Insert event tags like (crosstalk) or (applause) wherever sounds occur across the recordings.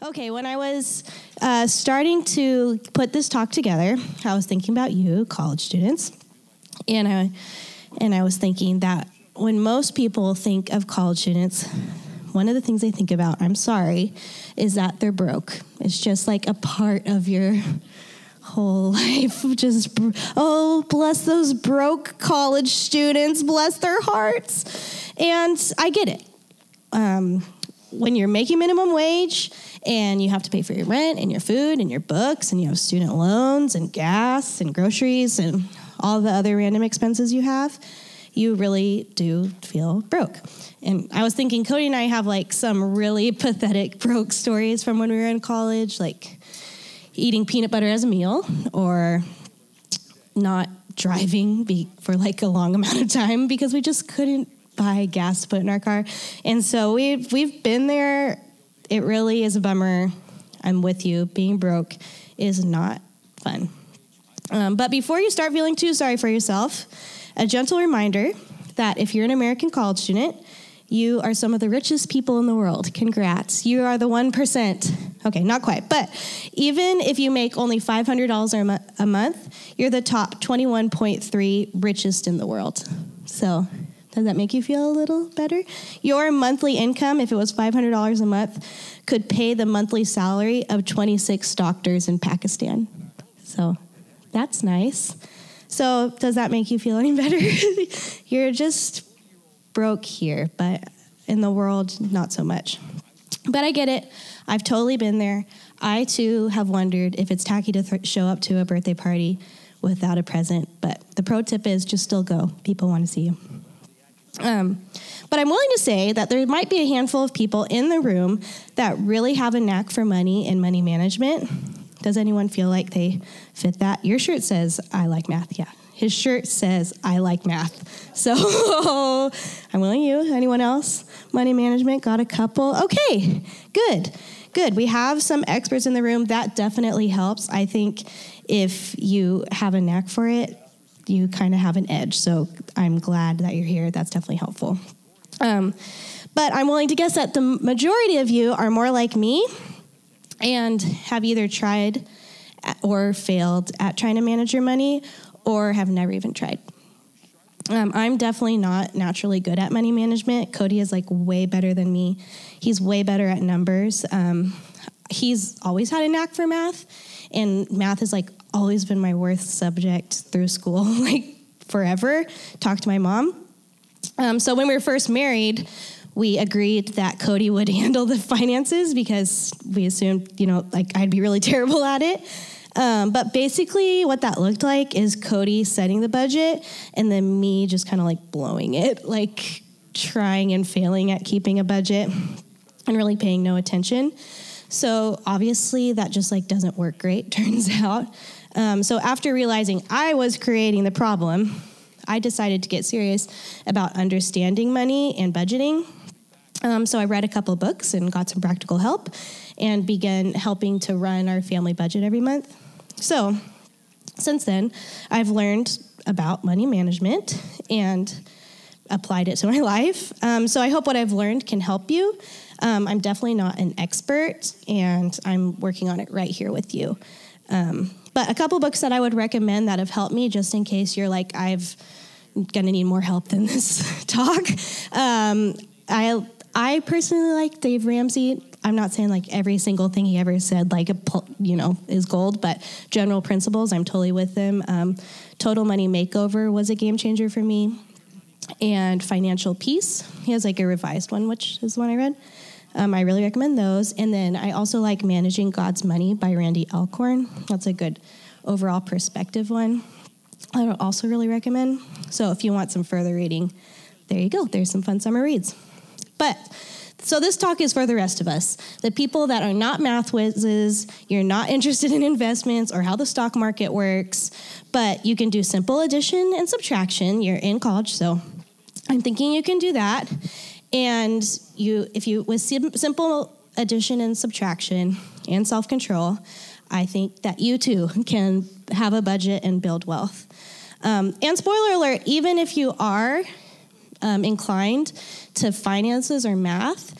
Okay, when I was uh, starting to put this talk together, I was thinking about you, college students, and I and I was thinking that when most people think of college students, one of the things they think about, I'm sorry, is that they're broke. It's just like a part of your whole (laughs) life. Just oh, bless those broke college students, bless their hearts, and I get it. Um, when you're making minimum wage and you have to pay for your rent and your food and your books and you have student loans and gas and groceries and all the other random expenses you have, you really do feel broke. And I was thinking, Cody and I have like some really (laughs) pathetic broke stories from when we were in college, like eating peanut butter as a meal or not driving be, for like a long (laughs) amount of time because we just couldn't buy gas to put in our car. And so we've we've been there. It really is a bummer. I'm with you. Being broke is not fun. Um, but before you start feeling too sorry for yourself, a gentle reminder that if you're an American college student, you are some of the richest people in the world. Congrats. You are the 1%. Okay, not quite. But even if you make only $500 a month, you're the top 21.3 richest in the world. So does that make you feel a little better? Your monthly income, if it was $500 a month, could pay the monthly salary of 26 doctors in Pakistan. So that's nice. So, does that make you feel any (laughs) better? You're just broke here, but in the world, not so much. But I get it. I've totally been there. I too have wondered if it's tacky to th- show up to a birthday party without a present. But the pro tip is just still go. People want to see you. Um, but I'm willing to say that there might be a handful of people in the room that really have a knack for money and money management. Does anyone feel like they fit that? Your shirt says, I like math. Yeah. His shirt says, I like math. (laughs) So (laughs) I'm willing you. Anyone else? Money management, got a couple. Okay, good, good. We have some experts in the room. That definitely helps. I think if you have a knack for it, you kind of have an edge. So I'm glad that you're here. That's definitely helpful. Um, but I'm willing to guess that the majority of you are more like me and have either tried or failed at trying to manage your money or have never even tried. Um, I'm definitely not naturally good at money management. Cody is like way better than me. He's way better at numbers. Um, he's always had a knack for math, and math is like always been my worst subject through school, (laughs) like forever. Talk to my mom. Um, so when we were first married, we agreed that Cody (laughs) would handle the finances because we assumed, you know, like I'd be really (laughs) terrible at it. Um, but basically, what that looked like is Cody setting the budget and then me just kind of like blowing it, like trying and failing at keeping a budget and really paying no attention. So obviously, that just like doesn't work great, turns out. Um, so after realizing I was creating the problem, I decided to get serious about understanding money and budgeting. Um, so I read a couple books and got some practical help and began helping to run our family budget every month. So since then, I've learned about money management and applied it to my (laughs) life. Um, so I hope what I've learned can help you. Um, I'm definitely not an expert, and I'm working on it right here with you. Um, but a couple books that I would recommend that have helped me, just in case you're like, I've gonna need more help than (laughs) this talk. Um, I I personally like Dave Ramsey. I'm not saying like every single thing he ever said, like a you know, is gold, but general principles, I'm totally with him. Um, Total Money Makeover was a game changer for me, and Financial Peace. He has like a revised one, which is the one I read. Um, I really recommend those. And then I also like Managing God's Money by Randy Alcorn. That's a good overall perspective one. I would also really recommend. So if you want some further reading, there you go. There's some fun summer reads. But so this talk is for the rest of us, the people that are not math whizzes, you're not interested in investments or how the stock market works, but you can do simple addition and subtraction. You're in college, so I'm thinking you can do that. And you, if you with sim- simple addition and subtraction and self-control, I think that you too (laughs) can have a budget and build wealth. Um, and spoiler alert, even if you are um, inclined to finances or math,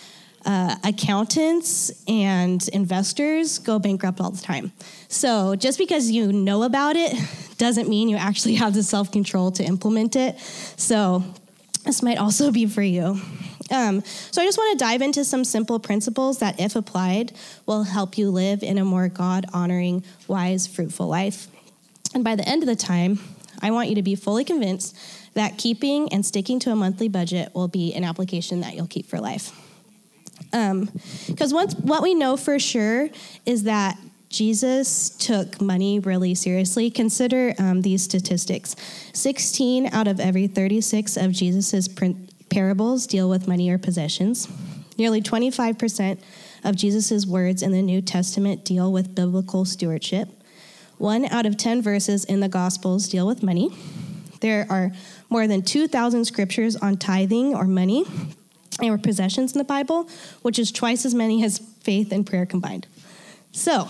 uh, accountants and investors go bankrupt all the time. So just because you know about it (laughs) doesn't mean you actually have the self control to implement it. So this might also be for you. Um, so I just want to dive into some simple principles that, if applied, will help you live in a more God honoring, wise, fruitful life. And by the end of the time, I want you to be fully convinced that keeping and sticking to a monthly budget will be an application that you'll keep for life. Because um, what we know for sure is that Jesus took money really seriously. Consider um, these statistics 16 out of every 36 of Jesus' parables deal with money or possessions. Nearly 25% of Jesus' words in the New Testament deal with biblical stewardship. One out of 10 verses in the Gospels deal with money. There are more than 2,000 scriptures on tithing or money or possessions in the Bible, which is twice as many as faith and prayer combined. So,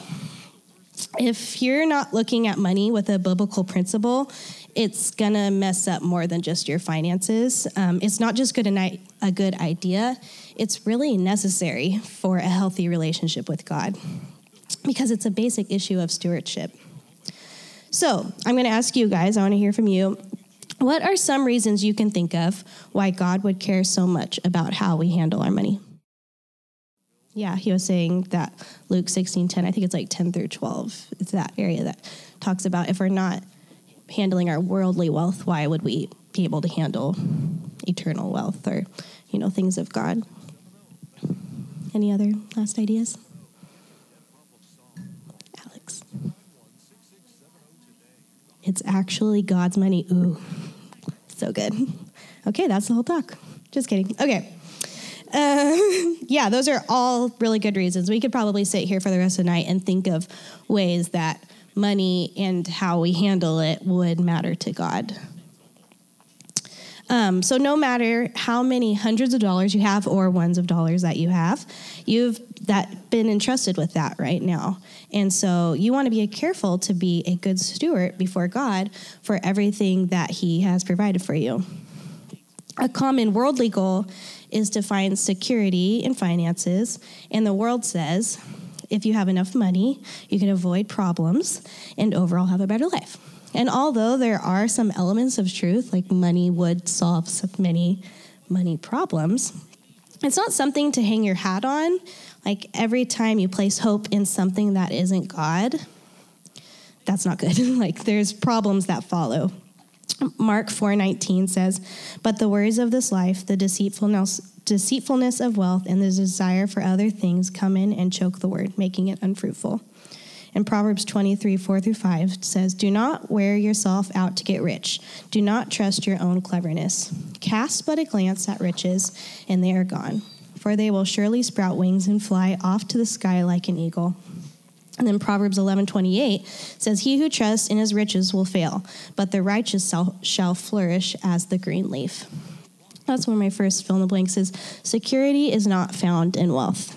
if you're not looking at money with a biblical principle, it's gonna mess up more than just your finances. Um, it's not just good a, a good idea; it's really necessary for a healthy relationship with God because it's a basic issue of stewardship. So, I'm to ask you guys. I want to hear from you. What are some reasons you can think of why God would care so much about how we handle our money? Yeah, he was saying that Luke 16 10, I think it's like 10 through 12. It's that area that talks about if we're not handling our worldly wealth, why would we be able to handle eternal wealth or, you know, things of God? Any other last ideas? Alex. It's actually God's money. Ooh, so good. Okay, that's the whole talk. Just kidding. Okay. Uh, (laughs) yeah, those are all really good reasons. We could probably sit here for the rest of the night and think of ways that money and how we handle it would matter to God. Um, so, no matter how many hundreds of dollars you have or ones of dollars that you have, you've that been entrusted with that right now. And so, you want to be careful to be a good steward before God for everything that He has provided for you. A common worldly goal is to find security in finances, and the world says if you have enough money, you can avoid problems and overall have a better life. And although there are some elements of truth, like money would solve many money problems, it's not something to hang your hat on. Like every time you place hope in something that isn't God, that's not good. (laughs) like there's problems that follow. Mark 4:19 says, "But the worries of this life, the deceitfulness deceitfulness of wealth and the desire for other things come in and choke the word, making it unfruitful." And Proverbs 23, 4 through 5 says, Do not wear yourself out to get rich. Do not trust your own cleverness. Cast but a glance at riches, and they are gone. For they will surely sprout wings and fly off to the sky like an eagle. And then Proverbs 11:28 says, "He who trusts in his riches will fail, but the righteous shall flourish as the green leaf." That's one of my first fill in the blanks is security is not found in wealth.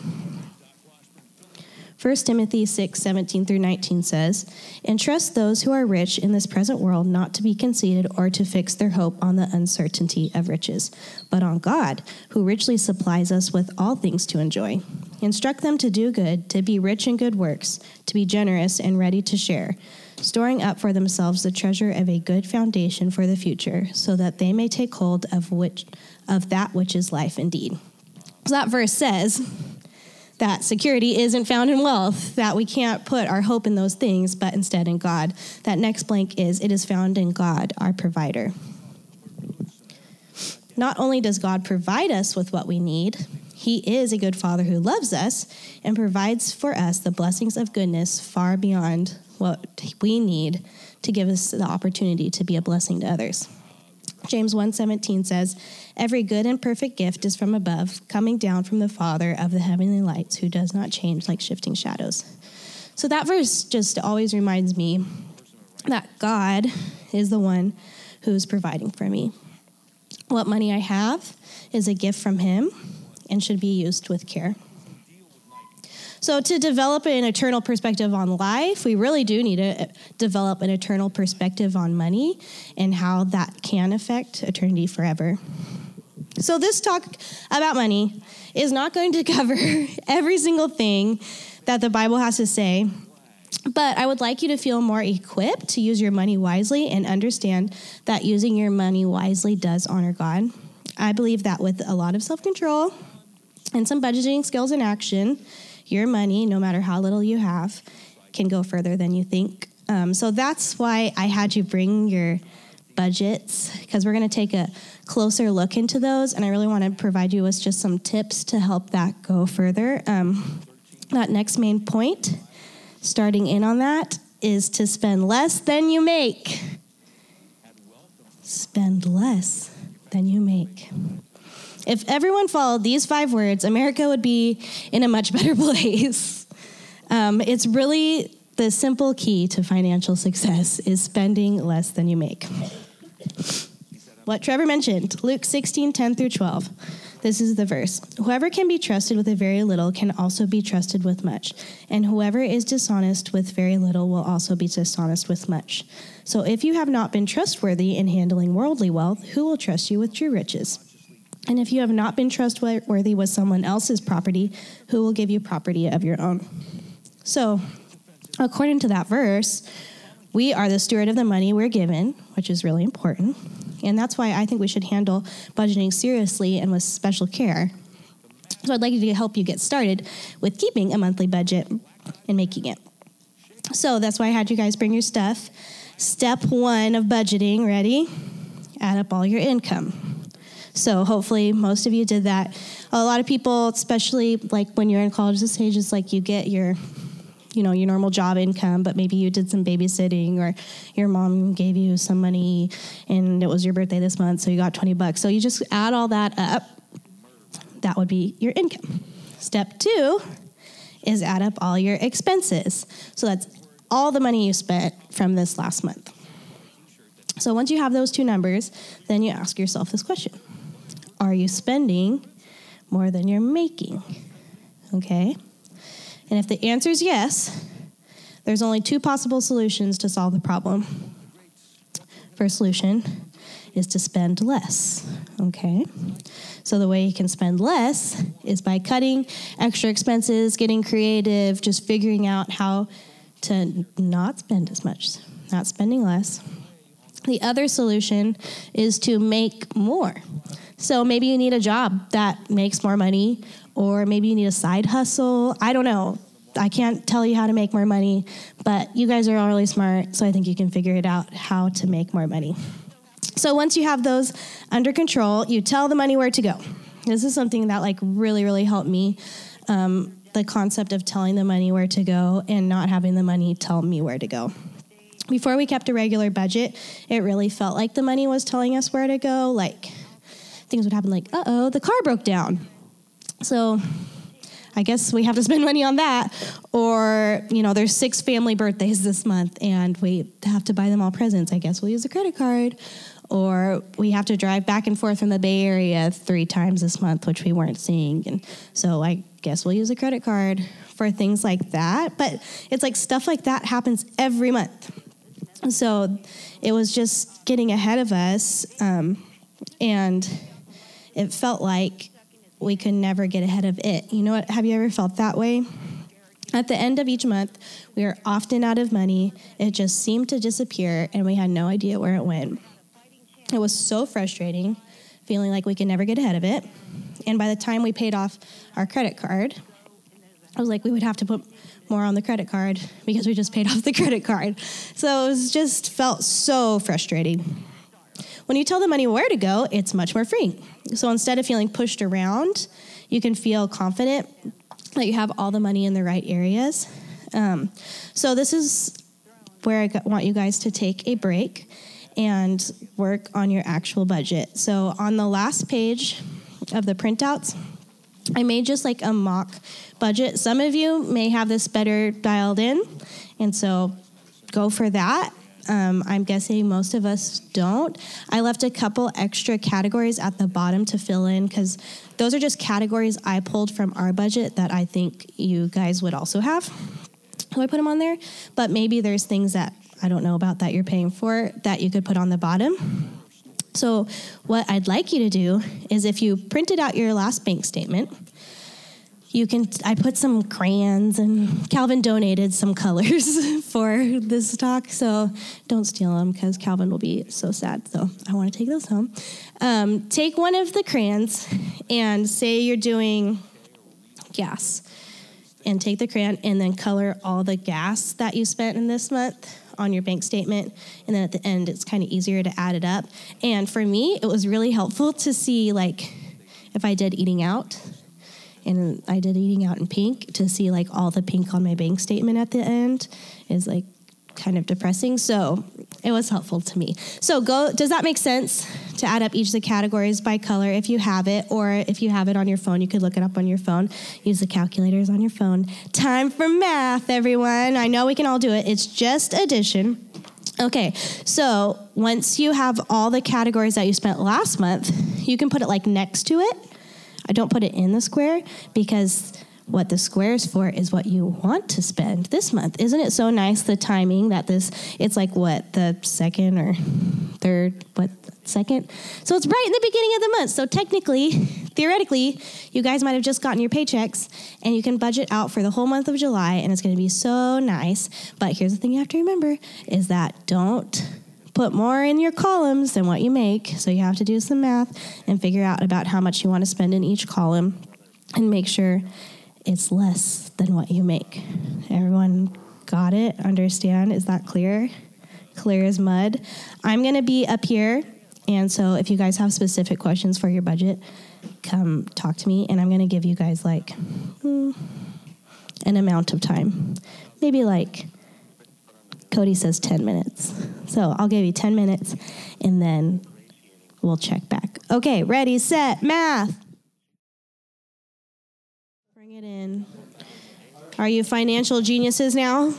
1 Timothy 6, 17 through 19 says, Entrust those who are rich in this present world not to be conceited or to fix their hope on the uncertainty of riches, but on God, who richly supplies us with all things to enjoy. Instruct them to do good, to be rich in good works, to be generous and ready to share, storing up for themselves the treasure of a good foundation for the future, so that they may take hold of which of that which is life indeed. So that verse says, that security isn't found in wealth, that we can't put our hope in those things, but instead in God. That next blank is it is found in God, our provider. Not only does God provide us with what we need, He is a good Father who loves us and provides for us the blessings of goodness far beyond what we need to give us the opportunity to be a blessing to others. James 1:17 says, "Every good and perfect gift is from above, coming down from the Father of the heavenly lights, who does not change like shifting shadows." So that verse just always reminds me that God is the one who's providing for me. What money I have is a gift from him and should be used with care. So, to develop an eternal perspective on life, we really do need to uh, develop an eternal perspective on money and how that can affect eternity forever. So, this talk about money is not going to (laughs) cover every single thing that the Bible has to say, but I would like you to feel more equipped to use your money wisely and understand that using your money wisely does honor God. I believe that with a lot of self control and some budgeting skills in action, your money, no matter how little you have, can go further than you think. Um, so that's why I had you bring your budgets because we're going to take a closer look into those. And I really want to provide you with just some tips to help that go further. Um, that next main point, starting in on that, is to spend less than you make. Spend less than you make. If everyone followed these five words, America would be in a much (laughs) better place. Um, it's really the simple key to financial success is spending less than you make. What Trevor mentioned, Luke 16, 10 through 12. This is the verse. Whoever can be trusted with a very little can also be trusted with much, and whoever is dishonest with very little will also be dishonest with much. So if you have not been trustworthy in handling worldly wealth, who will trust you with true riches? And if you have not been trustworthy with someone else's property, who will give you property of your own? So, according to that verse, we are the steward of the money we're given, which is really important. And that's why I think we should handle budgeting seriously and with special care. So I'd like to help you get started with keeping a monthly budget and making it. So that's why I had you guys bring your stuff. Step one of budgeting, ready? Add up all your income. So hopefully most of you did that. A lot of people, especially like when you're in college this age, it's like you get your you know your normal job income but maybe you did some babysitting or your mom gave you some money and it was your birthday this month so you got 20 bucks. So you just add all that up that would be your income. Step two is add up all your expenses. So that's all the money you spent from this last month. So once you have those two numbers then you ask yourself this question are you spending more than you're making okay and if the answer is yes, there's only two possible solutions to solve the problem. First solution is to spend less. Okay? So the way you can spend less is by cutting extra expenses, getting creative, just figuring out how to not spend as much, not spending less. The other solution is to make more. So maybe you need a job that makes more money, or maybe you need a side hustle. I don't know. I can't tell you how to make more money, but you guys are all really smart, so I think you can figure it out how to make more money. So once you have those under control, you tell the money where to go. This is something that like really, really helped me. Um, the concept of telling the money where to go and not having the money tell me where to go. Before we kept a regular budget, it really felt like the money was telling us where to go. Like things would happen, like, uh oh, the car broke down. So I guess we have to spend money on that. Or, you know, there's six family birthdays this month and we have to buy them all presents. I guess we'll use a credit card. Or we have to drive back and forth from the Bay Area three times this month, which we weren't seeing. And so I guess we'll use a credit card for things like that. But it's like stuff like that happens every month. So it was just getting ahead of us. Um, and it felt like we could never get ahead of it. You know what? Have you ever felt that way? At the end of each month, we were often out of money. It just seemed to disappear, and we had no idea where it went. It was so frustrating, feeling like we could never get ahead of it. And by the time we paid off our credit card, I was like, we would have to put more on the credit card because we just paid off the (laughs) credit card. So it was just felt so frustrating. When you tell the money where to go, it's much more freeing. So instead of feeling pushed around, you can feel confident that you have all the money in the right areas. Um, so this is where I want you guys to take a break and work on your actual budget. So on the last page of the printouts, I made just like a mock budget. Some of you may have this better dialed in, and so go for that. Um, I'm guessing most of us don't. I left a couple extra categories at the bottom to fill in because those are just categories I pulled from our budget that I think you guys would also have. So I put them on there, but maybe there's things that I don't know about that you're paying for that you could put on the bottom. So, what I'd like you to do is if you printed out your last bank statement, you can i put some crayons and calvin donated some colors (laughs) for this talk so don't steal them because calvin will be so sad so i want to take those home. Um, take one of the crayons and say you're doing gas and take the crayon and then color all the gas that you spent in this month on your bank statement and then at the end it's kind of easier to add it up. And for me it was really helpful to see like if i did eating out and I did eating out in pink to see like all the pink on my bank statement at the end is like kind of depressing. So it was helpful to me. So go does that make sense to add up each of the categories by color if you have it or if you have it on your phone you could look it up on your phone. Use the calculators on your phone. Time for math everyone. I know we can all do it. It's just addition. Okay, so once you have all the categories that you spent last month, you can put it like next to it I don't put it in the square because what the square is for is what you want to spend this month. Isn't it so nice the timing that this it's like what the second or third what second? So it's right in the beginning of the month. So technically, theoretically, you guys might have just gotten your paychecks and you can budget out for the whole month of July and it's going to be so nice. But here's the thing you have to remember is that don't put more in your columns than what you make. So you have to do some math and figure out about how much you want to spend in each column and make sure it's less than what you make. Everyone got it? Understand? Is that clear? Clear as mud. I'm going to be up here. And so if you guys have specific questions for your budget, come talk to me. And I'm going to give you guys like hmm, an amount of time. Maybe like Cody says 10 minutes. So I'll give you 10 minutes and then we'll check back. Okay, ready, set, math. Bring it in. Are you financial geniuses now?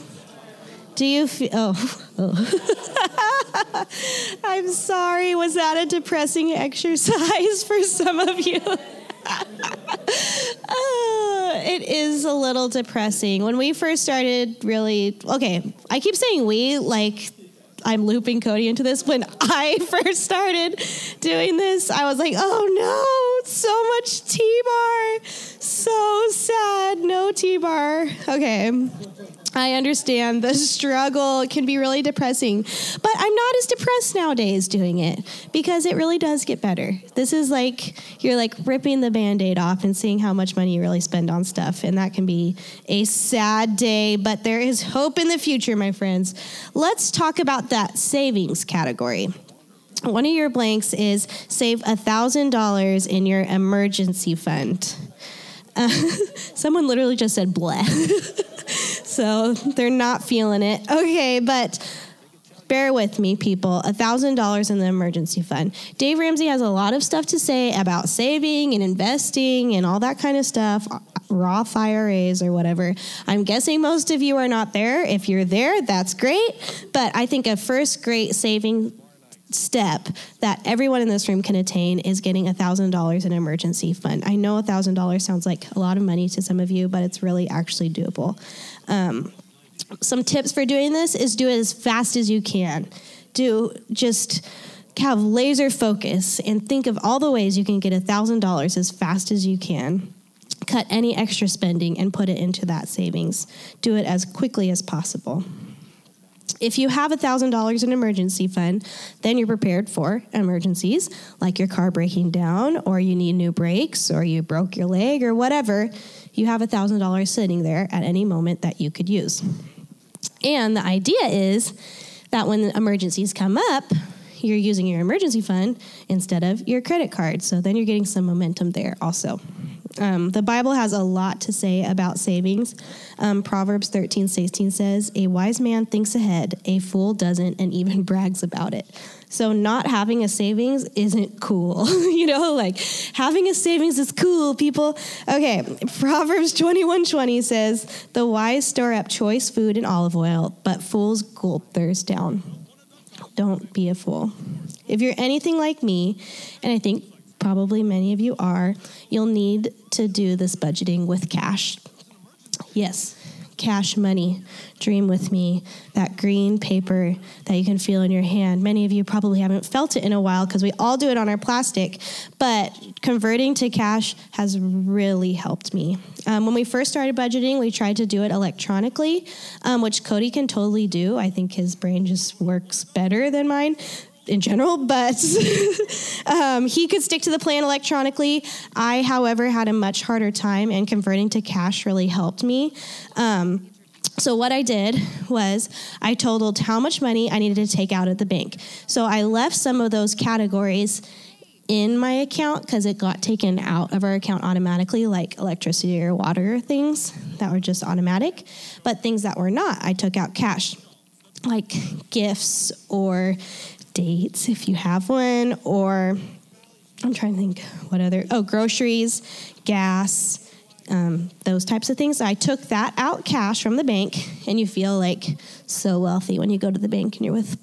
Do you feel? Oh, (laughs) oh. (laughs) I'm sorry. Was that a depressing exercise (laughs) for some of you? (laughs) it is a little depressing. When we first started, really, okay, I keep saying we, like, I'm looping Cody into this. When I (laughs) first started doing this, I was like, oh no, so much T bar. So sad. No T bar. Okay. I understand the (laughs) struggle can be really depressing, but I'm not as depressed nowadays doing it because it really does get better. This is like you're like ripping the band aid off and seeing how much money you really spend on stuff, and that can be a sad day, but there is hope in the future, my friends. Let's talk about that savings category. One of your blanks is save $1,000 in your emergency fund. Uh, (laughs) someone literally just said bleh. (laughs) so they're not feeling it. Okay, but bear with me, people. $1,000 in the emergency fund. Dave Ramsey has a lot of stuff to say about saving and investing and all that kind of stuff, Roth IRAs or whatever. I'm guessing most of you are not there. If you're there, that's great. But I think a first great saving step that everyone in this room can attain is getting $1,000 in emergency fund. I know $1,000 sounds like a lot of money to some of you, but it's really actually doable. Um, some tips for doing this is do it as fast as you can. Do just have laser focus and think of all the ways you can get $1,000 as fast as you can. Cut any extra spending and put it into that savings. Do it as quickly as possible. If you have $1,000 in emergency fund, then you're prepared for emergencies like your car breaking down, or you need new brakes, or you broke your leg, or whatever. You have $1,000 sitting there at any moment that you could use. And the idea is that when emergencies come up, you're using your emergency fund instead of your credit card. So then you're getting some momentum there also. Um, the Bible has a lot to say about savings. Um, Proverbs 13, 16 says, A wise man thinks ahead, a fool doesn't, and even (laughs) brags about it. So, not having a savings isn't cool. (laughs) you know, like having a savings is cool, people. Okay, Proverbs 21, 20 says, The wise store up choice food and olive oil, but fools gulp theirs down. Don't be a fool. If you're anything like me, and I think probably many of you are, you'll need to do this budgeting with cash. Yes, cash money. Dream with me. That green paper that you can feel in your hand. Many of you probably haven't felt it in a while because we all do it on our plastic, but converting to cash has really helped me. Um, when we first started budgeting, we tried to do it electronically, um, which Cody can totally do. I think his brain just works better than mine in general, but (laughs) um, he could stick to the plan electronically. I, however, had a much harder time, and converting to cash really helped me. Um, so, what I did was I totaled how much money I needed to take out at the bank. So, I left some of those categories in my account because it got taken out of our account automatically, like electricity or water things that were just automatic. But things that were not, I took out cash, like gifts or dates if you have one, or I'm trying to think what other, oh, groceries, gas, um, those types of things. I took that out cash from the bank, and you feel like so wealthy when you go to the bank and you're with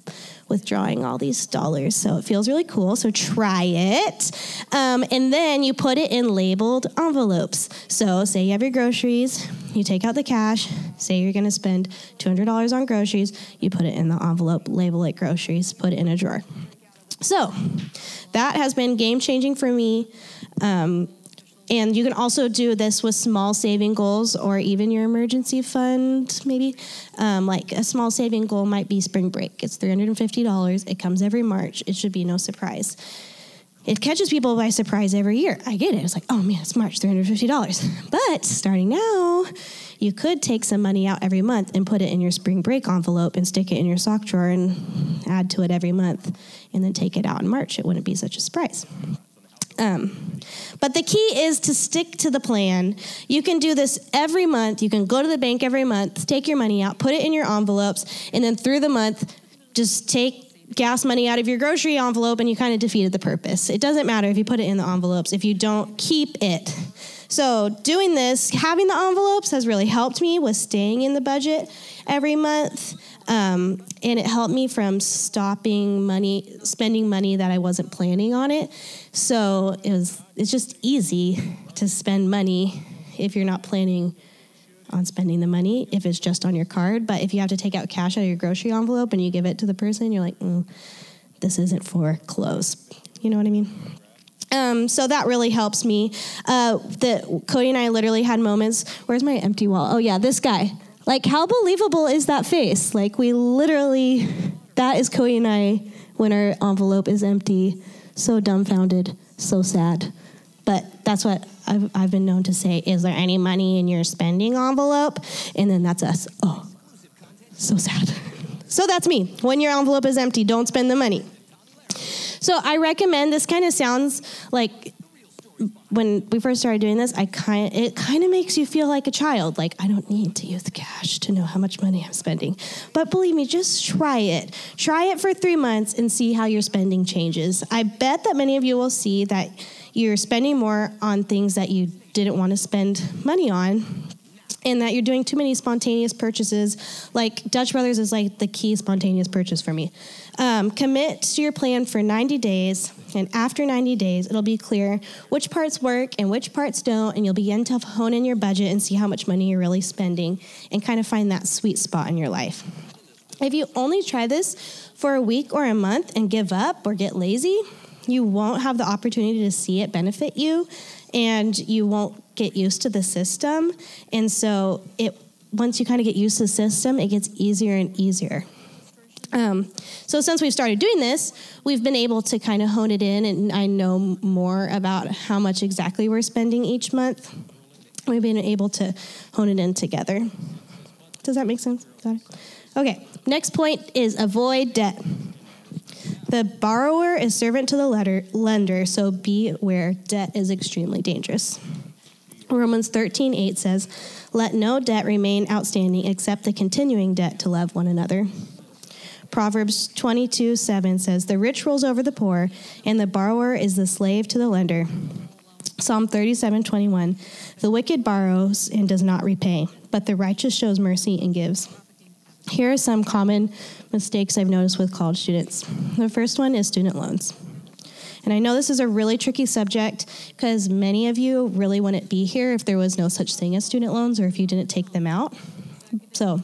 withdrawing all these dollars. So it feels really cool. So try it. Um, and then you put it in labeled envelopes. So say you have your groceries, you take out the cash, say you're going to spend $200 on groceries, you put it in the envelope, label it groceries, put it in a drawer. So that has been game changing for me. Um, and you can also do this with small saving goals or even your emergency fund, maybe. Um, like a small saving goal might be spring break. It's $350. It comes every March. It should be no surprise. It catches people by surprise every year. I get it. It's like, oh man, it's March, $350. (laughs) But starting now, you could take some money out every month and put it in your spring break envelope and stick it in your sock drawer and add to it every month and then take it out in March. It wouldn't be such a surprise. Um, but the key is to stick to the plan. You can do this every month. You can go to the bank every month, take your money out, put it in your envelopes, and then through the month, just take gas money out of your grocery envelope and you kind of defeated the purpose. It doesn't matter if you put it in the envelopes if you don't keep it. So, doing this, having the envelopes has really helped me with staying in the budget every month. Um, and it helped me from stopping money, spending money that I wasn't planning on it. So it was, it's just easy to spend money if you're not planning on spending the money, if it's just on your card. But if you have to take out cash out of your grocery envelope and you give it to the person, you're like, mm, this isn't for clothes. You know what I mean? Um, so that really helps me. Uh, the Cody and I literally had moments. Where's my empty wall? Oh yeah, this guy. Like, how believable is that face? Like, we literally, that is Cody and I when our envelope is empty. So dumbfounded, so sad. But that's what I've, I've been known to say. Is there any money in your spending envelope? And then that's us. Oh, so sad. (laughs) So that's me. When your envelope is empty, don't spend the money. So I recommend this kind of sounds like when we first started doing this, I kind it kind of makes you feel like a child. Like I don't need to use cash to know how much money I'm spending. But believe me, just try it. Try it for three months and see how your spending changes. I bet that many of you will see that you're spending more on things that you didn't want to spend money on and that you're doing too many spontaneous purchases. Like Dutch Brothers is like the key spontaneous purchase for me. Um, commit to your plan for 90 days, and after 90 days, it'll be clear which parts work and which parts don't, and you'll begin to hone in your budget and see how much money you're really spending and kind of find that sweet spot in your life. If you only try this for a week or a month and give up or get lazy, you won't have the opportunity to see it benefit you and you won't get used to the system. And so it once you kind of get used to the system, it gets easier and easier. Um, so since we've started doing this, we've been able to kind of hone it in, and I know more about how much exactly we're spending each month. We've been able to hone it in together. Does that make sense? Got it. Okay. Next point is avoid debt. The borrower is servant to the letter, lender, so be aware debt is extremely dangerous. Romans 13, 8 says, Let no debt remain outstanding except the continuing debt to love one another. Proverbs 22 7 says, The rich rules over the poor, and the borrower is the slave to the lender. Psalm 37 21, The wicked borrows and does not repay, but the righteous shows mercy and gives. Here are some common mistakes I've noticed with college students. The first one is student loans. And I know this is a really tricky subject because many of you really wouldn't be here if there was no such thing as student loans or if you didn't take them out. So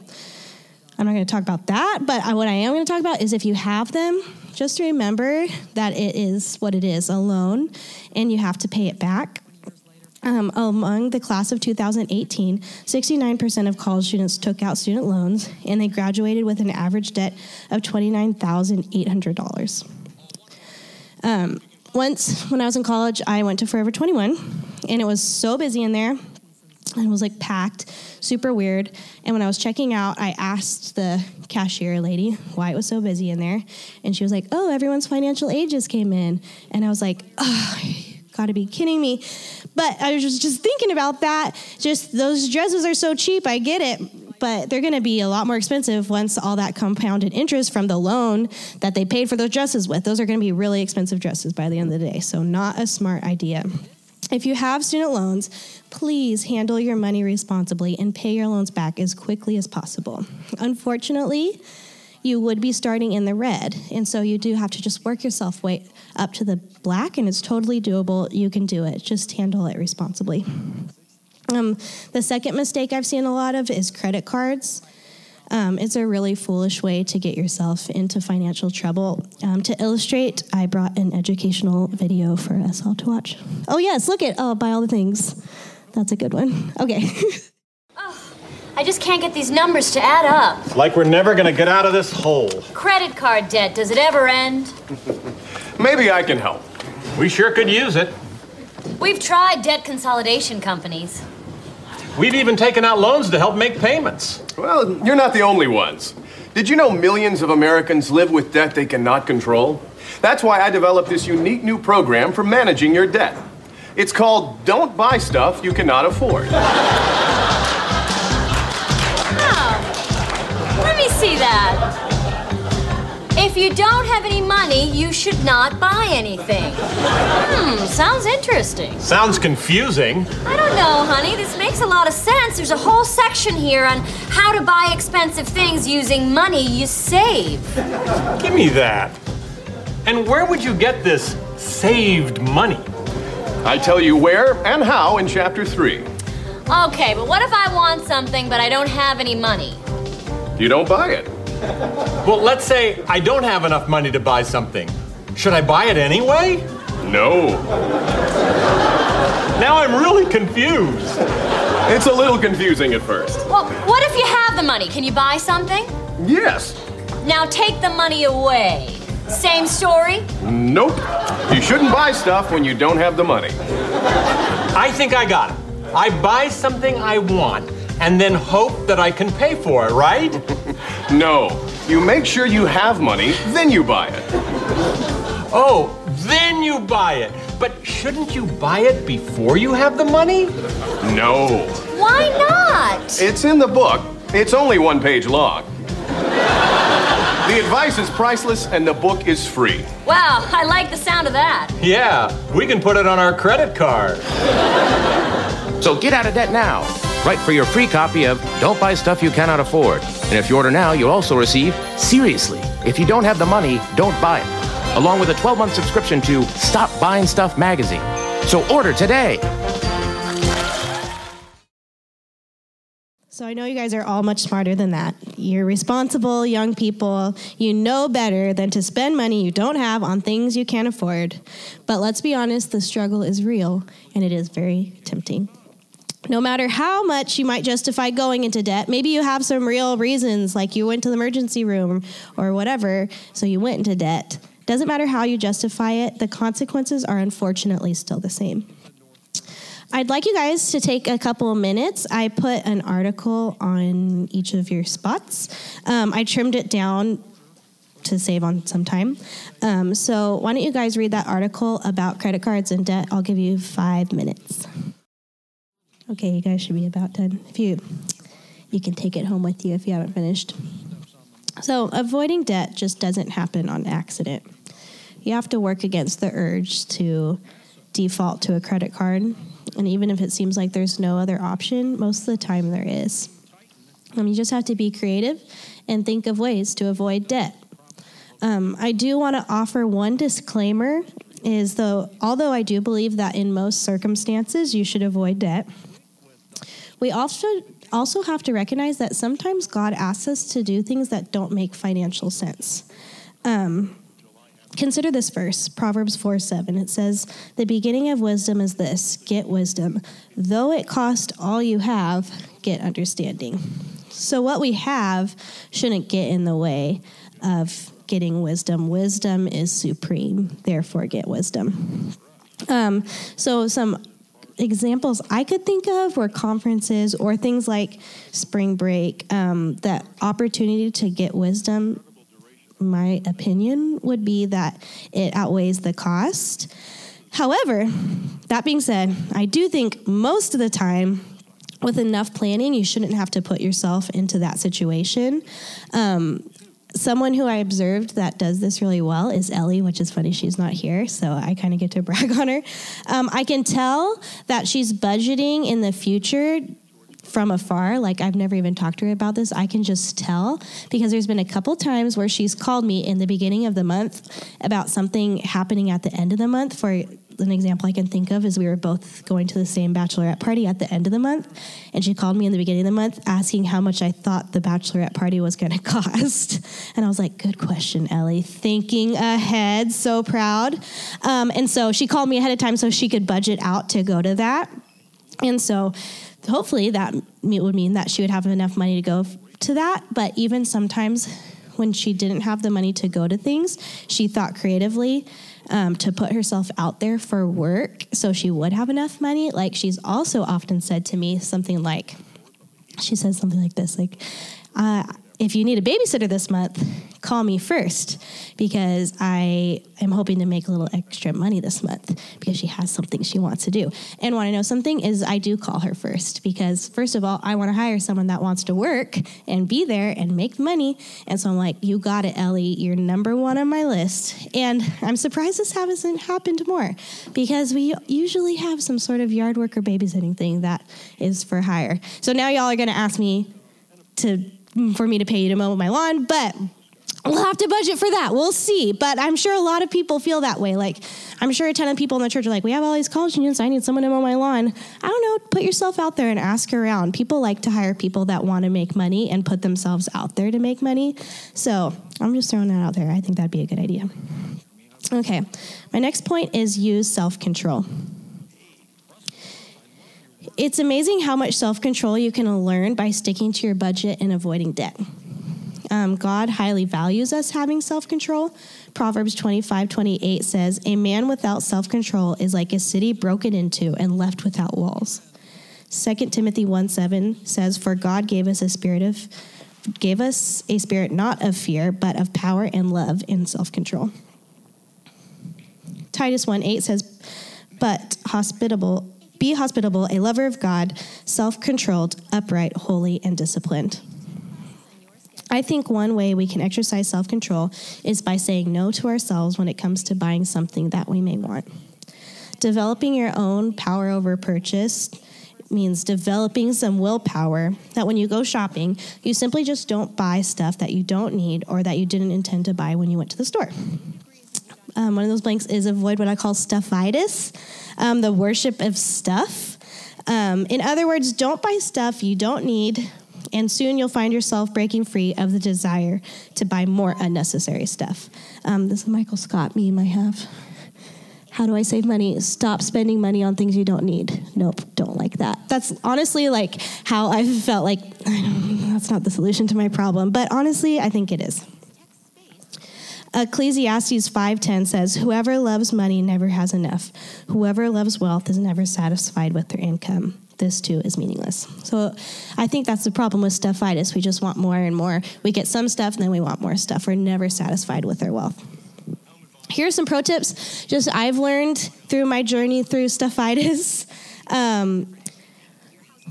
I'm not going to talk about that, but what I am going to talk about is if you have them, just remember that it is what it is a loan and you have to pay it back. Um, among the class of 2018, 69% of college students took out student loans and they graduated with an average debt of $29,800. Um, once, when I was in college, I went to Forever 21 and it was so busy in there and it was like packed, super weird. And when I was checking out, I asked the cashier lady why it was so busy in there. And she was like, Oh, everyone's financial just came in. And I was like, Oh, gotta be kidding me. But I was just thinking about that. Just those dresses are so cheap, I get it. But they're gonna be a lot more expensive once all that compounded interest from the loan that they paid for those dresses with. Those are gonna be really expensive dresses by the end of the day. So, not a smart idea. If you have student loans, please handle your money responsibly and pay your loans back as quickly as possible. Unfortunately, you would be starting in the red, and so you do have to just work yourself way up to the black, and it's totally doable. You can do it. Just handle it responsibly. Um, the second mistake I've seen a lot of is credit cards. Um, it's a really foolish way to get yourself into financial trouble. Um, to illustrate, I brought an educational video for us all to watch. Oh, yes, look at, oh, buy all the things. That's a good one. (laughs) Okay. (laughs) I just can't get these numbers to add up. Like we're never gonna get out of this hole. Credit card debt, does it ever end? (laughs) Maybe I can help. We sure could use it. We've tried debt consolidation companies. We've even taken out loans to help make payments. Well, you're not the only ones. Did you know millions of Americans live with debt they cannot control? That's why I developed this unique new program for managing your debt. It's called Don't Buy Stuff You Cannot Afford. (laughs) Oh, let me see that. If you don't have any money, you should not buy anything. Hmm, sounds interesting. Sounds confusing. I don't know, honey. This makes a lot of sense. There's a whole section here on how to buy expensive things using money you save. Give me that. And where would you get this saved money? I tell you where and how in Chapter 3. Okay, but what if I want something but I don't have any money? You don't buy it. Well, let's say I don't have enough money to buy something. Should I buy it anyway? No. Now I'm really confused. It's a little confusing at first. Well, what if you have the money? Can you buy something? Yes. Now take the money away. Same story? Nope. You shouldn't buy stuff when you don't have the money. I think I got it. I buy something I want and then hope that I can pay for it, right? No. You make sure you have money, then you buy it. Oh, then you buy it. But shouldn't you buy it before you have the money? No. Why not? It's in the book. It's only one page long. The advice is priceless and the book is free. Wow, I like the sound of that. Yeah, we can put it on our credit card. So get out of debt now. Write for your free copy of Don't Buy Stuff You Cannot Afford. And if you order now, you'll also receive Seriously, if you don't have the money, don't buy it. Along with a 12 month subscription to Stop Buying Stuff magazine. So order today. So I know you guys are all much smarter than that. You're responsible young people. You know better than to spend money you don't have on things you can't afford. But let's be honest, the struggle is real and it is very tempting. No matter how much you might justify going into debt, maybe you have some real reasons, like you went to the emergency room or whatever, so you went into debt. Doesn't matter how you justify it, the consequences are unfortunately still the same. I'd like you guys to take a couple of minutes. I put an article on each of your spots. Um, I trimmed it down to save on some time. Um, so, why don't you guys read that article about credit cards and debt? I'll give you five minutes. Okay, you guys should be about done. If you you can take it home with you if you haven't finished. So, avoiding debt just doesn't happen on accident. You have to work against the urge to default to a credit card. And even if it seems like there's no other option, most of the time there is. Um, you just have to be creative and think of ways to avoid debt. Um, I do want to offer one disclaimer is though although I do believe that in most circumstances you should avoid debt, we also also have to recognize that sometimes God asks us to do things that don't make financial sense. Um, consider this verse, Proverbs 4 7. It says, The beginning of wisdom is this get wisdom. Though it cost all you have, get understanding. So, what we have shouldn't get in the way of getting wisdom. Wisdom is supreme, therefore, get wisdom. Um, so, some examples I could think of were conferences or things like spring break. Um, that opportunity to get wisdom, my opinion would be that it outweighs the cost. However, that being said, I do think most of the time, with enough planning, you shouldn't have to put yourself into that situation. Um, someone who I observed that does this really well is Ellie, which is funny. She's not here, so I kind of get to (laughs) brag on her. Um, I can tell that she's budgeting in the future from afar. Like I've never even talked to her about this. I can just tell because there's been a couple times where she's called me in the beginning of the month about something happening at the end of the month. For an example I can think of is we were both going to the same bachelorette party at the end of the month, and she called me in the beginning of the month asking how much I thought the bachelorette party was going (laughs) to cost. And I was like, "Good question, Ellie. Thinking ahead, so proud." Um, and so she called me ahead of time so she could budget out to go to that. And so hopefully that would mean that she would have enough money to go to that. But even sometimes when she didn't have the money to go to things, she thought creatively um, to put herself out there for work so she would have enough money. Like she's also often said to me something like, she says something like this, like, uh, if you need a babysitter this month, call me first because I am hoping to make a little extra money this month because she has something she wants to do. And want to know something is I do call her first because first of all, I want to hire someone that wants to work and be there and make money. And so I'm like, you got it, Ellie. You're number one on my list. And I'm surprised this hasn't happened more because we usually have some sort of yard work or babysitting thing that is for hire. So now y'all are going to ask me to for me to pay you to mow my lawn, but we'll have to budget for that. We'll see. But I'm sure a lot of people feel that way. Like, I'm sure a ton of people in the church are like, we have all these college students. I need someone to mow my lawn. I don't know. Put yourself out there and ask around. People like to hire people that want to make money and put themselves out there to make money. So I'm just throwing that out there. I think that'd be a good idea. Okay. My next point is use self control. It's amazing how much self control you can learn by sticking to your budget and avoiding debt. Um, God highly values us having self control. Proverbs 25 28 says, A man without self control is like a city broken into and left without walls. 2 Timothy 1 7 says, For God gave us a spirit of gave us a spirit not of fear, but of power and love and self control. Titus 1 8 says, But hospitable be hospitable, a lover of God, self controlled, upright, holy, and disciplined. I think one way we can exercise self control is by saying no to ourselves when it comes to buying something that we may want. Developing your own power over purchase means developing some willpower that when you go shopping, you simply just don't buy stuff that you don't need or that you didn't intend to buy when you went to the store. Um, one of those blanks is avoid what I call stuffitis, um, the worship of stuff. Um, in other words, don't buy stuff you don't need, and soon you'll find yourself breaking free of the desire to buy more unnecessary stuff. Um, this is Michael Scott meme I have. How do I save money? Stop spending money on things you don't need. Nope, don't like that. That's honestly like how I felt like that's not the solution to my problem, but honestly, I think it is. Ecclesiastes 5:10 says, "Whoever loves money never has enough. Whoever loves wealth is never satisfied with their income." This too is meaningless. So I think that's the problem with stuffitis. We just want more and more. We get some stuff and then we want more stuff. We're never satisfied with our wealth. Here are some pro tips just I've learned through my journey through stuffitis. (laughs) Um,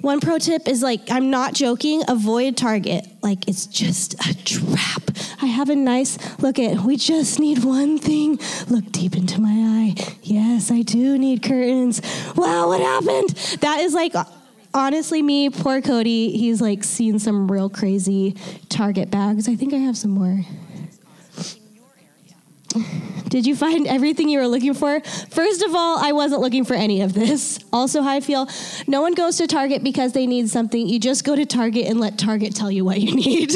one pro tip is like, I'm not joking, avoid Target. Like, it's just a trap. I have a nice look at, we just need one thing. Look deep into my eye. Yes, I do need curtains. Wow, what happened? That is like, honestly, me, poor Cody, he's like seen some real crazy Target bags. I think I have some more. (laughs) Did you find everything you were looking for? First of all, I wasn't looking for any of this. (laughs) Also, how I feel no one goes to Target because they need something. You just go to Target and let Target tell you what you (laughs) need.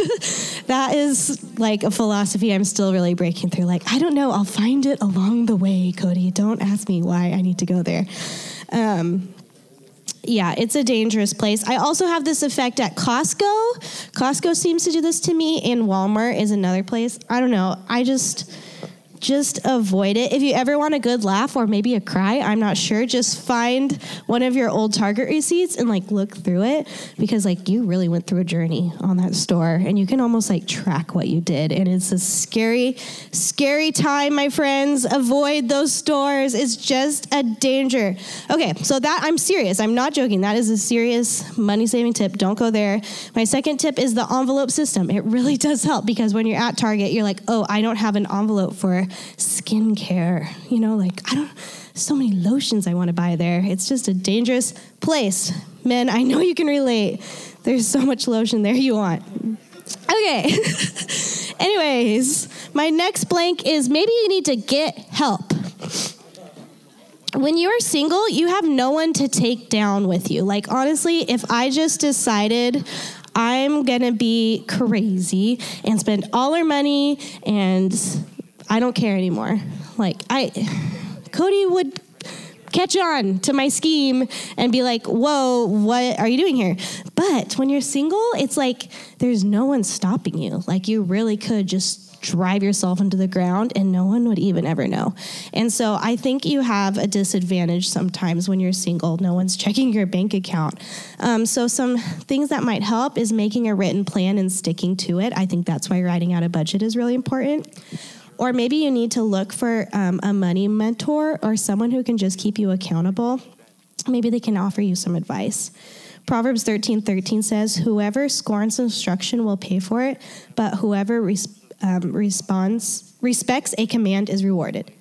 that is like a philosophy I'm still really breaking through. Like, I don't know, I'll find it along the way, Cody. Don't ask me why I need to go there. Um, yeah, it's a dangerous place. I also have this effect at Costco. Costco seems to do this to me, and Walmart is another place. I don't know. I just just avoid it. If you ever want a good laugh or maybe a cry, I'm not sure, just find one of your old Target receipts and like look through it because like you really went through a journey on that store and you can almost like track what you did. And it's a scary, scary time, my friends. Avoid those stores. It's just a danger. Okay, so that I'm serious. I'm not joking. That is a serious money saving tip. Don't go there. My second tip is the envelope system. It really (laughs) does help because when you're at Target, you're like, oh, I don't have an envelope for skincare. You know, like I don't so many lotions I want to buy there. It's just a dangerous place. Men, I know you can relate. There's so much lotion there you want. Okay. (laughs) Anyways, my next blank is maybe you need to get help. When you are single, you have no one to take down with you. Like, honestly, if I just decided I'm gonna be crazy and spend all our money and I don't care anymore. Like I Cody would catch on to my scheme and be like, "Whoa, what are you doing here?" But when you're single, it's like there's no one stopping you. Like you really could just drive yourself into the ground and no one would even ever know. And so I think you have a disadvantage sometimes when you're single. No one's checking your bank account. Um, so some things that might help is making a written plan and sticking to it. I think that's why writing out a budget is really important or maybe you need to look for um, a money mentor or someone who can just keep you accountable. Maybe they can offer you some advice. Proverbs 13 13 says, Whoever scorns instruction will pay for it, but whoever res- um, responds, respects a command is rewarded.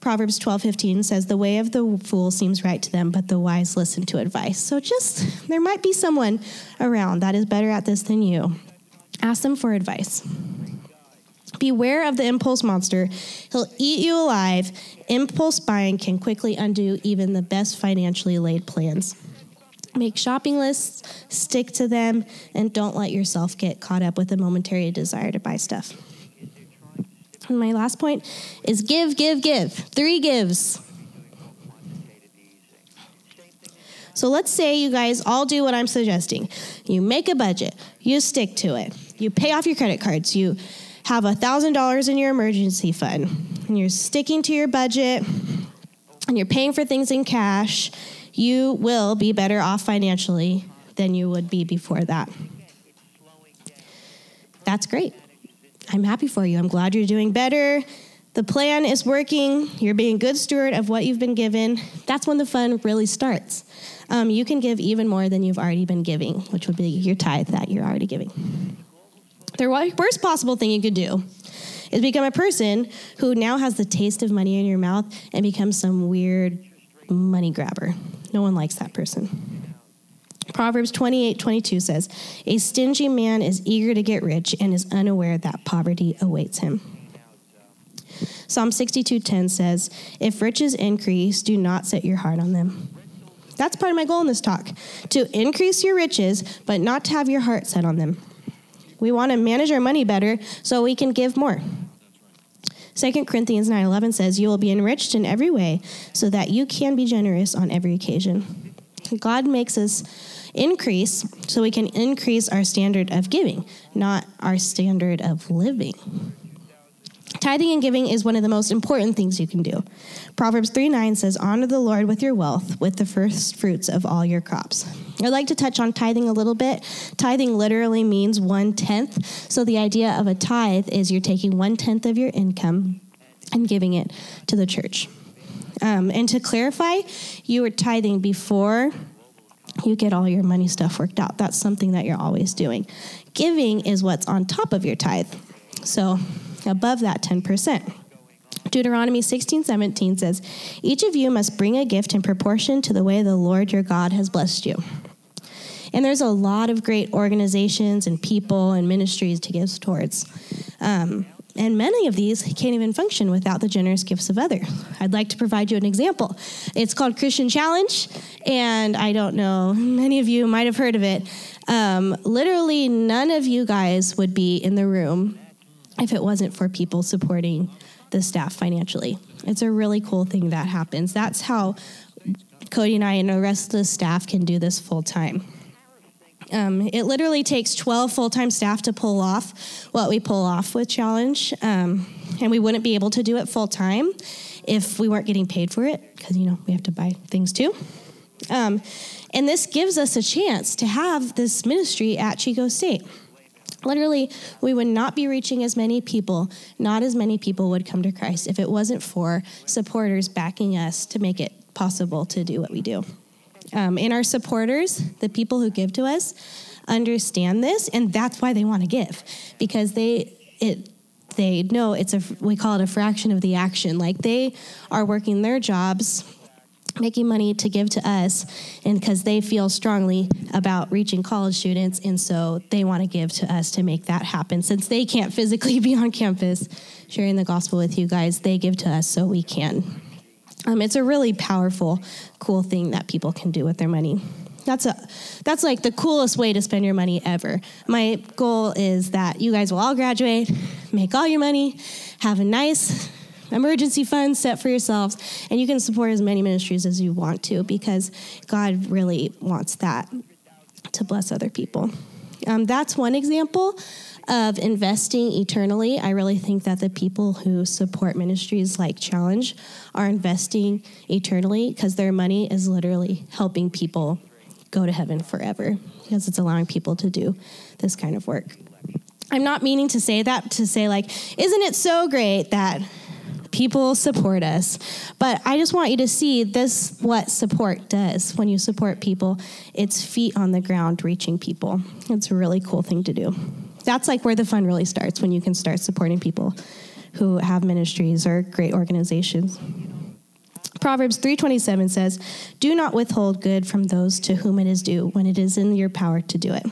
Proverbs 12 15 says, The way of the fool seems right to them, but the wise listen to advice. So just, there might be someone around that is better at this than you. Ask them for advice. Beware of the impulse monster. He'll eat you alive. Impulse buying can quickly undo even the best financially laid plans. Make shopping lists, stick to them, and don't let yourself get caught up with a momentary desire to buy stuff. And my last point is give, give, give. Three gives. So let's say you guys all do what I'm suggesting. You make a budget, you stick to it, you pay off your credit cards, you have $1,000 in your emergency fund, and you're sticking to your budget, and you're paying for things in cash, you will be better off financially than you would be before that. That's great. I'm happy for you. I'm glad you're doing better. The plan is working. You're being a good steward of what you've been given. That's when the fun really starts. Um, you can give even more than you've already been giving, which would be your tithe that you're already giving. The worst possible thing you could do is become a person who now has the taste of money in your mouth and becomes some weird money grabber. No one likes that person. Proverbs 28 22 says, A stingy man is eager to get rich and is unaware that poverty awaits him. Psalm 62:10 says, "If riches increase, do not set your heart on them." That's part of my goal in this talk, to increase your riches, but not to have your heart set on them. We want to manage our money better so we can give more. 2 Corinthians 9:11 says, "You will be enriched in every way so that you can be generous on every occasion." God makes us increase so we can increase our standard of giving, not our standard of living. Tithing and giving is one of the most important things you can do. Proverbs 3 9 says, Honor the Lord with your wealth, with the first fruits of all your crops. I'd like to touch on tithing a little bit. Tithing literally means one tenth. So the idea of a tithe is you're taking one tenth of your income and giving it to the church. Um, and to clarify, you are tithing before you get all your money stuff worked out. That's something that you're always doing. Giving is what's on top of your tithe. So above that 10%. Deuteronomy 16, 17 says, Each of you must bring a gift in proportion to the way the Lord your God has blessed you. And there's a lot of great organizations and people and ministries to give towards. Um, And many of these can't even function without the generous gifts of others. I'd like to provide you an example. It's called Christian Challenge, and I don't know, many of you might have heard of it. Um, literally, none of you guys would be in the room if it wasn't for people supporting the staff financially. It's a really cool thing that happens. That's how Cody and I and the rest of the staff can do this full time. Um, it literally takes 12 full time staff to pull off what we pull off with Challenge. Um, and we wouldn't be able to do it full time if we weren't getting paid for it, because, you know, we have to buy things too. Um, and this gives us a chance to have this ministry at Chico State. Literally, we would not be reaching as many people, not as many people would come to Christ if it wasn't for supporters backing us to make it possible to do what we do. Um, and our supporters, the people who give to us, understand this, and that's why they want to give because they it they know it's a we call it a fraction of the action. Like they are working their jobs making money to give to us and because they feel strongly about reaching college students and so they want to give to us to make that happen since they can't physically (laughs) be on campus sharing the gospel with you guys they give to us so we can um, it's a really powerful, cool thing that people can do with their money. That's a that's like the coolest way to spend your money ever. My goal is that you guys will all graduate, make all your money, have a nice emergency fund set for yourselves, and you can support as many ministries as you want to because God really wants that to bless other people. Um, that's one example of investing eternally. I really think that the people who support ministries like Challenge are investing eternally because their money is literally helping people go to heaven forever because it's allowing people to do this kind of work. I'm not meaning to say that to say, like, isn't it so great that people support us. But I just want you to see this what support does when you support people. It's feet on the ground reaching people. It's a really cool thing to do that's like where the fun really starts when you can start supporting people who have ministries or great organizations. Proverbs 3:27 says, "Do not withhold good from those to whom it is due when it is in your power to do it."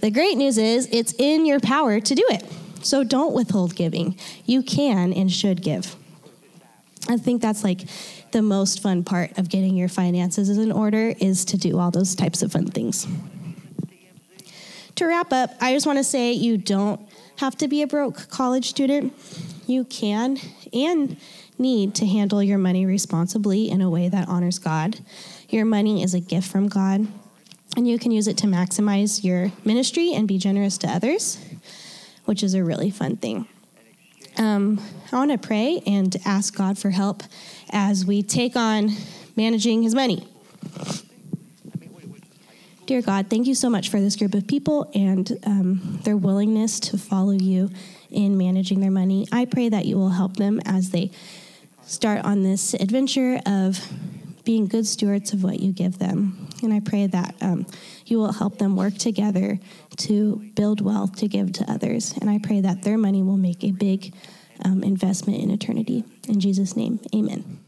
The great news is it's in your power to do it. So don't withhold giving. You can and should give. I think that's like the most fun part of getting your finances in order is to do all those types of fun things to wrap up, I just want to say you don't have to be a broke college student. You can and need to handle your money responsibly in a way that honors God. Your money is a gift from God, and you can use it to maximize your ministry and be generous to others, which is a really fun thing. Um, I want to pray and ask God for help as we take on managing his money. Dear God, thank you so much for this group of people and um, their willingness to follow you in managing their money. I pray that you will help them as they start on this adventure of being good stewards of what you give them. And I pray that um, you will help them work together to build wealth to give to others. And I pray that their money will make a big um, investment in eternity. In Jesus' name, amen.